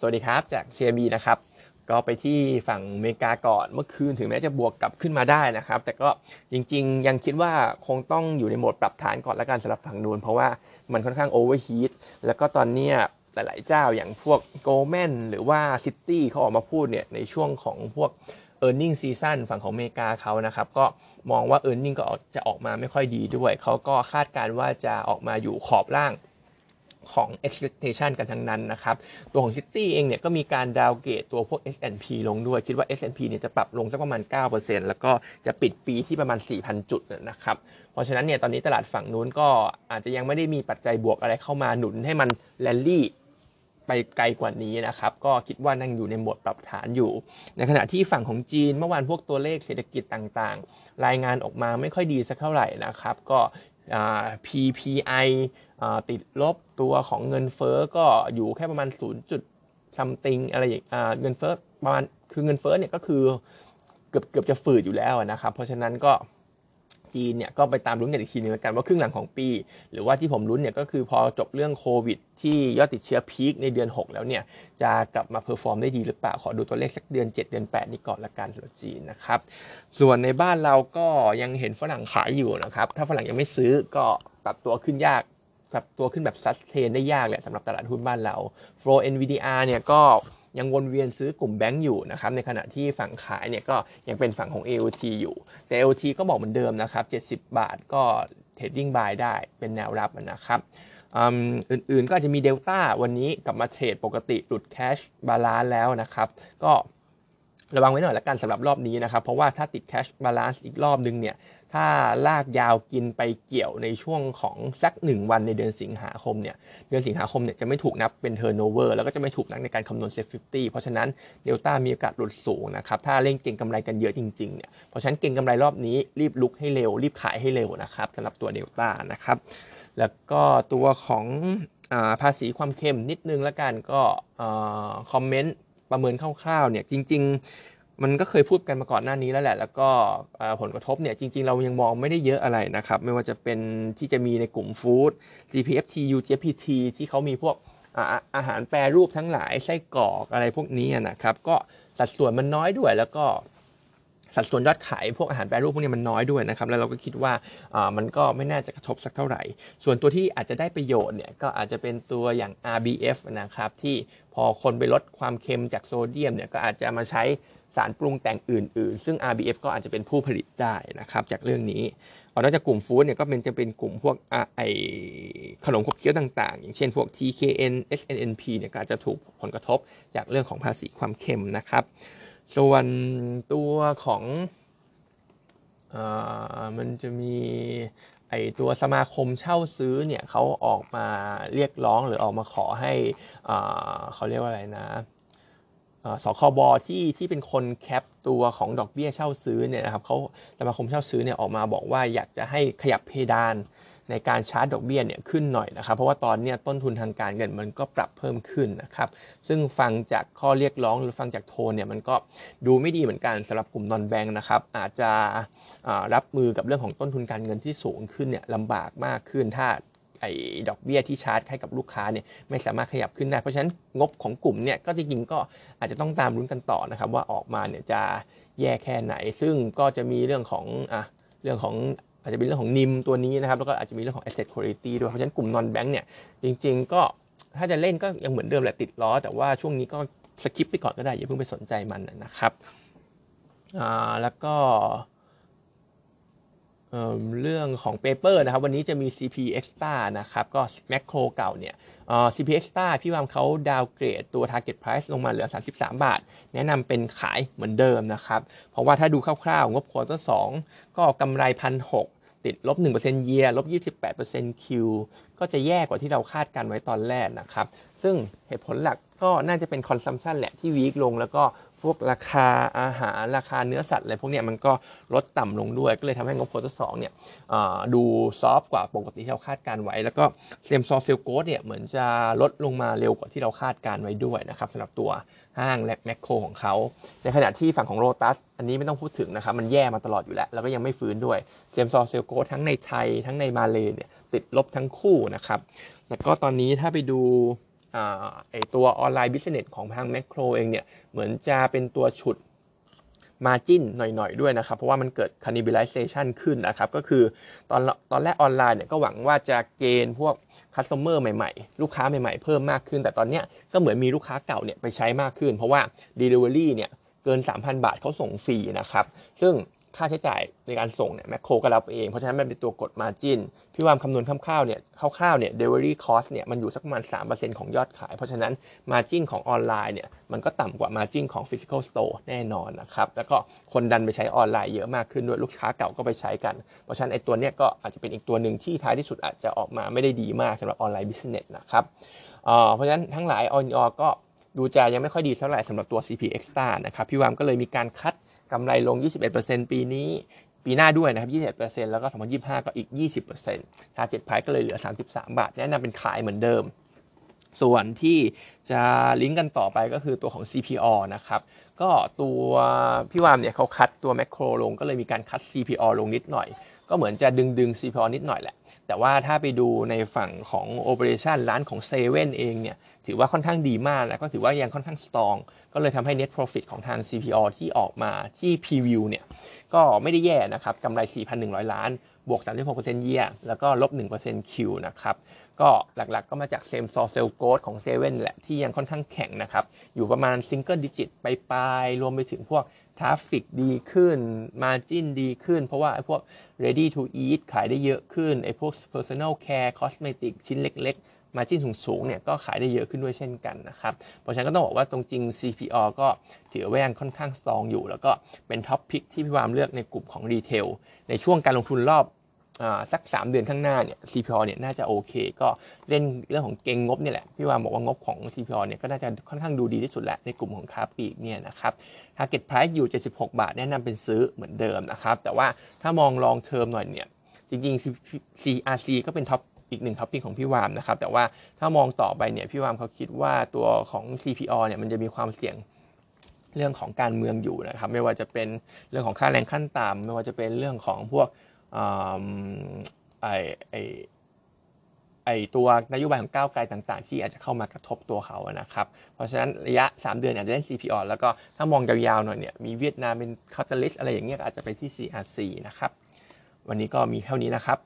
สวัสดีครับจาก CMB นะครับก็ไปที่ฝั่งอเมริกาก่อนเมื่อคืนถึงแม้จะบวกกลับขึ้นมาได้นะครับ แต่ก็จริงๆ ยังคิดว่าคงต้องอยู่ในโหมดปรับฐานก่อนละกันสำหรับฝั่งนู้นเพราะว่ามันค่อนข้าง overheat แล้วก็ตอนนี้หลายๆเจ้าอย่างพวก Goldman หรือว่า Citi เขาออกมาพูดเนี่ยในช่วงของพวก earning season ฝั่งของอเมริกาเขานะครับ ก็มองว่า e a r n i n g ก็จะออกมาไม่ค่อยดีด้วย เขาก็คาดการณ์ว่าจะออกมาอยู่ขอบล่าง ของ expectation กันทั้งนั้นนะครับ ตัวของ Citi เองเนี่ยก็มีการ downgrade ตัวพวก S&P ลงด้วย คิดว่า S&P เนี่ยจะปรับลงสักประมาณ 9%แล้วก็จะปิดปีที่ประมาณ 4,000 จุดนะครับเพราะฉะนั้นเนี่ยตอนนี้ตลาดฝั่งนู้นก็อาจจะยังไม่ได้มีปัจจัยบวกอะไรเข้ามาหนุนให้มันแลนลี่ไปไกลกว่านี้นะครับ ก็คิดว่ายังอยู่ในโหมดปรับฐานอยู่ ในขณะที่ฝั่งของจีนเมื่อวานพวกตัวเลขเศรษฐกิจต่างๆ รายงานออกมาไม่ค่อยดีสักเท่าไหร่นะครับ ก็ PPI ติดลบตัวของเงินเฟ้อก็อยู่แค่ประมาณ 0. จุด something อะไรอย่างเงินเฟ้อประมาณคือเงินเฟ้อเนี่ยก็คือเกือบเกือบจะฝืดอยู่แล้วนะครับ เพราะฉะนั้นก็จีนเนี่ยก็ไปตามลุ้นกันอีกทีนึงกันว่าครึ่งหลังของปี หรือว่าที่ผมลุ้นเนี่ยก็คือพอจบเรื่องโควิด ที่ยอดติดเชื้อ peak ในเดือน 6 แล้วเนี่ย จะกลับมา perform ได้ดีหรือเปล่า ขอดูตัวเลขสักเดือน 7 เดือน 8 นี้ก่อนละกันสำหรับจีนนะครับ ส่วนในบ้านเราก็ยังเห็นฝรั่งขายอยู่นะครับ ถ้าฝรั่งยังไม่ซื้อก็ปรับตัวขึ้นยาก ปรับตัวขึ้นแบบ sustain ได้ยากแหละสำหรับตลาดหุ้นบ้านเรา Flow NVDR เนี่ยก็ยังวนเวียนซื้อกลุ่มแบงก์อยู่นะครับในขณะที่ฝั่งขายเนี่ยก็ยังเป็นฝั่งของ AOT อยู่ แต่ AOT ก็บอกเหมือนเดิมนะครับ70 บาทก็ trading buy ได้เป็นแนวรับนะครับอื่นๆก็จะมีเดลต้าวันนี้กลับมา trade ปกติหลุด cash Balance แล้วนะครับ ก็ ระวังไว้หน่อยละกันสำหรับรอบนี้นะครับ เพราะว่าถ้าติด Cash Balance อีกรอบนึงเนี่ย ถ้าลากยาวกินไปเกี่ยวในช่วงของสักหนึ่งวันในเดือนสิงหาคมเนี่ย เดือนสิงหาคมเนี่ยจะไม่ถูกนับเป็น turnover แล้วก็จะไม่ถูกนับในการคำนวณ SET fifty เพราะฉะนั้นเดลต้ามีโอกาสหลุดสูงนะครับ ถ้าเล่นเก่งกำไรกันเยอะจริงๆเนี่ย เพราะฉะนั้นเก่งกำไรรอบนี้รีบลุกให้เร็ว รีบขายให้เร็วนะครับสำหรับตัวเดลต้านะครับ แล้วก็ตัวของภาษีความเค็มนิดนึงแล้วกันก็คอมเมนต์ ประเมินคร่าวๆเนี่ยจริง ๆ มันก็เคยพูดกันมาก่อนหน้านี้แล้วแหละ แล้วก็ผลกระทบเนี่ยจริง ๆ เรายังมองไม่ได้เยอะอะไรนะครับ ไม่ว่าจะเป็นที่จะมีในกลุ่มฟู้ด CPFT UGPT ที่เขามีพวกอาหารแปรรูปทั้งหลายไส้กรอกอะไรพวกนี้นะครับ ก็สัดส่วนมันน้อยด้วยแล้วก็ สัดส่วนยอดขายพวกอาหารแปรรูปพวกนี้มันน้อยด้วยนะครับแล้วเราก็คิดว่ามันก็ไม่น่าจะกระทบสักเท่าไหร่ ส่วนตัวที่อาจจะได้ประโยชน์เนี่ยก็อาจจะเป็นตัวอย่าง RBF นะครับที่พอคนไปลดความเค็มจากโซเดียมเนี่ยก็อาจจะมาใช้สารปรุงแต่งอื่น ๆ ซึ่ง RBF ก็อาจจะเป็นผู้ผลิตได้นะครับจากเรื่องนี้นอกจากกลุ่มฟู้ดเนี่ยก็เป็นจะเป็นกลุ่มพวกไอขนมขบเคี้ยวต่างๆ อย่างเช่นพวก TKN SNNP เนี่ยก็อาจจะถูกผลกระทบจากเรื่องของภาษีความเค็มนะครับ ส่วนตัวของอมันจะมีไอตัวสมาคมเช่าซื้อเนี่ยเขาออกมาเรียกร้องหรือออกมาขอให้เขาเรียกว่าอะไรนะสคบที่ที่เป็นคนแคปตัวของดอกเบี้ยเช่าซื้อเนี่ยนะครับเขาสมาคมเช่าซื้อเนี่ยออกมาบอกว่าอยากจะให้ขยับเพดาน ในการชาร์จดอกเบี้ยเนี่ยขึ้นหน่อยนะครับ เพราะว่าตอนนี้ต้นทุนทางการเงินมันก็ปรับเพิ่มขึ้นนะครับ ซึ่งฟังจากข้อเรียกร้องหรือฟังจากโทนเนี่ยมันก็ดูไม่ดีเหมือนกันสำหรับกลุ่มนอนแบงค์นะครับ อาจจะรับมือกับเรื่องของต้นทุนการเงินที่สูงขึ้นเนี่ยลำบากมากขึ้นถ้าไอ้ดอกเบี้ยที่ชาร์จให้กับลูกค้าเนี่ยไม่สามารถขยับขึ้นได้ เพราะฉะนั้นงบของกลุ่มเนี่ยก็จริงๆก็อาจจะต้องตามรุ้นกันต่อนะครับ ว่าออกมาเนี่ยจะแย่แค่ไหน ซึ่งก็จะมีเรื่องของอะเรื่องของ อาจจะเป็นเรื่องของนิมตัวนี้นะครับ แล้วก็อาจจะมีเรื่องของ asset quality ด้วย เพราะฉะนั้นกลุ่ม non bank เนี่ย จริง ๆ ก็ถ้าจะเล่นก็ยังเหมือนเดิมแหละติดล้อ แต่ว่าช่วงนี้ก็ skip ไปก่อนก็ได้ อย่าเพิ่งไปสนใจมันนะครับ อ่า แล้วก็เรื่องของ paper นะครับ วันนี้จะมี CP Axtra นะครับ ก็แมคโครเก่าเนี่ย CP Axtra พี่วามเขา downgrade ตัว Target Price ลงมาเหลือ 33 บาท แนะนำเป็นขายเหมือนเดิมนะครับ เพราะว่าถ้าดูคร่าวๆ งบ quarter 2ก็กำไรพันหก ติดลบ1%เยียลบ28% Q ก็จะแย่กว่าที่เราคาดการไว้ตอนแรกนะครับ ซึ่งเหตุผลหลักก็น่าจะเป็น consumption แหละที่ weak ลงแล้วก็ พวกราคาอาหารราคาเนื้อสัตว์อะไรพวกนี้มันก็ลดต่ำลงด้วย ก็เลยทำให้งบ quarter สองเนี่ยดู soft กว่าปกติที่เราคาดการไว้ แล้วก็ same-store sales growth เนี่ยเหมือนจะลดลงมาเร็วกว่าที่เราคาดการไว้ด้วยนะครับสำหรับตัวห้างและแมคโครของเขา ในขณะที่ฝั่งของ Lotus's อันนี้ไม่ต้องพูดถึงนะครับมันแย่มาตลอดอยู่แล้ว แล้วก็ยังไม่ฟื้นด้วยsame-store sales growth ทั้งในไทยทั้งในมาเลเนี่ยติดลบทั้งคู่นะครับแล้วก็ตอนนี้ถ้าไปดู ไอตัว online business ของทางแมคโครเองเนี่ย เหมือนจะเป็นตัวฉุด margin หน่อยๆ ด้วยนะครับ เพราะว่ามันเกิด cannibalization ขึ้นนะครับ ก็คือตอนตอนแรกออนไลน์เนี่ยก็หวังว่าจะ gain พวก customer ใหม่ๆ ลูกค้าใหม่ๆ เพิ่มมากขึ้น แต่ตอนเนี้ยก็เหมือนมีลูกค้าเก่าเนี่ยไปใช้มากขึ้น เพราะว่า delivery เนี่ยเกิน 3,000 บาทเขาส่งฟรีนะครับ ซึ่ง ค่าใช้จ่ายในการส่งเนี่ยแมคโครก็รับเอง เพราะฉะนั้นมันเป็นตัวกด margin พี่วามคำนวณคร่าวๆเนี่ยคร่าวๆเนี่ย delivery cost เนี่ยมันอยู่สักประมาณ 3%ของยอดขาย เพราะฉะนั้น margin ของออนไลน์เนี่ยมันก็ต่ำกว่ามาจินของ physical store แน่นอนนะครับ แล้วก็คนดันไปใช้ออนไลน์เยอะมากขึ้นด้วยลูกค้าเก่าก็ไปใช้กัน เพราะฉะนั้นไอ้ตัวเนี้ยก็อาจจะเป็นอีกตัวหนึ่งที่ท้ายที่สุดอาจจะออกมาไม่ได้ดีมากสำหรับ online business นะครับเพราะฉะนั้นทั้งหลายออนอก็ดูจะยังไม่ค่อยดีเท่าไหร่สำหรับตัว CP Extra นะครับพี่วามก็เลยมีการคัด กำไรลง 21%ปีนี้ ปีหน้าด้วยนะครับ 21%แล้วก็ 2025 ก็อีก 20% target price ก็เลยเหลือ 33 บาท แนะนำเป็นขายเหมือนเดิม ส่วนที่จะลิงก์กันต่อไปก็คือตัวของ CPO นะครับ ก็ตัวพี่วามเนี่ยเขาคัดตัวแมคโครลงก็เลยมีการคัด CPO ลงนิดหน่อย ก็เหมือนจะดึงดึง CPO นิดหน่อยแหละ แต่ว่าถ้าไปดูในฝั่งของ Operation ร้านของเซเว่นเองเนี่ย ถือว่าค่อนข้างดีมากนะก็ถือว่ายังค่อนข้าง strong ก็เลยทำให้ Net Profit ของทาง CPALL ที่ออกมาที่ Preview เนี่ยก็ไม่ได้แย่นะครับกำไร 4,100 ล้าน บวก 36%เยียแล้วก็ลบ 1% Q นะครับก็หลักๆก็มาจาก same-store sales growth ของเซเว่นแหละที่ยังค่อนข้างแข็งนะครับอยู่ประมาณ single digit ไปปลายรวมไปถึงพวก traffic ดีขึ้น มาจินดีขึ้น เพราะว่าไอ้พวก ready to eat ขายได้เยอะขึ้น ไอ้พวก personal care cosmetic ชิ้นเล็กๆ มาจิ้นสูงๆเนี่ยก็ขายได้เยอะขึ้นด้วยเช่นกันนะครับ เพราะฉะนั้นก็ต้องบอกว่าตรงจริง CPO ก็ถือว่ายังค่อนข้างสตรองอยู่ แล้วก็เป็นท็อปพิกที่พี่วามเลือกในกลุ่มของรีเทลในช่วงการลงทุนรอบสัก 3 เดือนข้างหน้าเนี่ย CPO เนี่ยน่าจะโอเค ก็เล่นเรื่องของเก่งงบนี่แหละ พี่วามบอกว่างบของ CPO เนี่ยก็น่าจะค่อนข้างดูดีที่สุดแหละในกลุ่มของค้าปลีกเนี่ยนะครับ target price อยู่ 76 บาท แนะนำเป็นซื้อเหมือนเดิมนะครับ แต่ว่าถ้ามอง long term หน่อยเนี่ยจริงๆ CRC ก็เป็น top อีกหนึ่ง top pick ของพี่วามนะครับ แต่ว่าถ้ามองต่อไปเนี่ยพี่วามเขาคิดว่าตัวของ CPALL เนี่ยมันจะมีความเสี่ยงเรื่องของการเมืองอยู่นะครับ ไม่ว่าจะเป็นเรื่องของค่าแรงขั้นต่ำไม่ว่าจะเป็นเรื่องของพวกไอไอไอตัวนโยบายของก้าวไกลต่างๆ ที่อาจจะเข้ามากระทบตัวเขานะครับ เพราะฉะนั้นระยะ 3 เดือนอาจจะได้ CPO แล้วก็ถ้ามองยาวๆหน่อยเนี่ยมีเวียดนามเป็นคาตาลิสอะไรอย่างเงี้ยอาจจะไปที่ CRC นะครับ วันนี้ก็มีเท่านี้นะครับ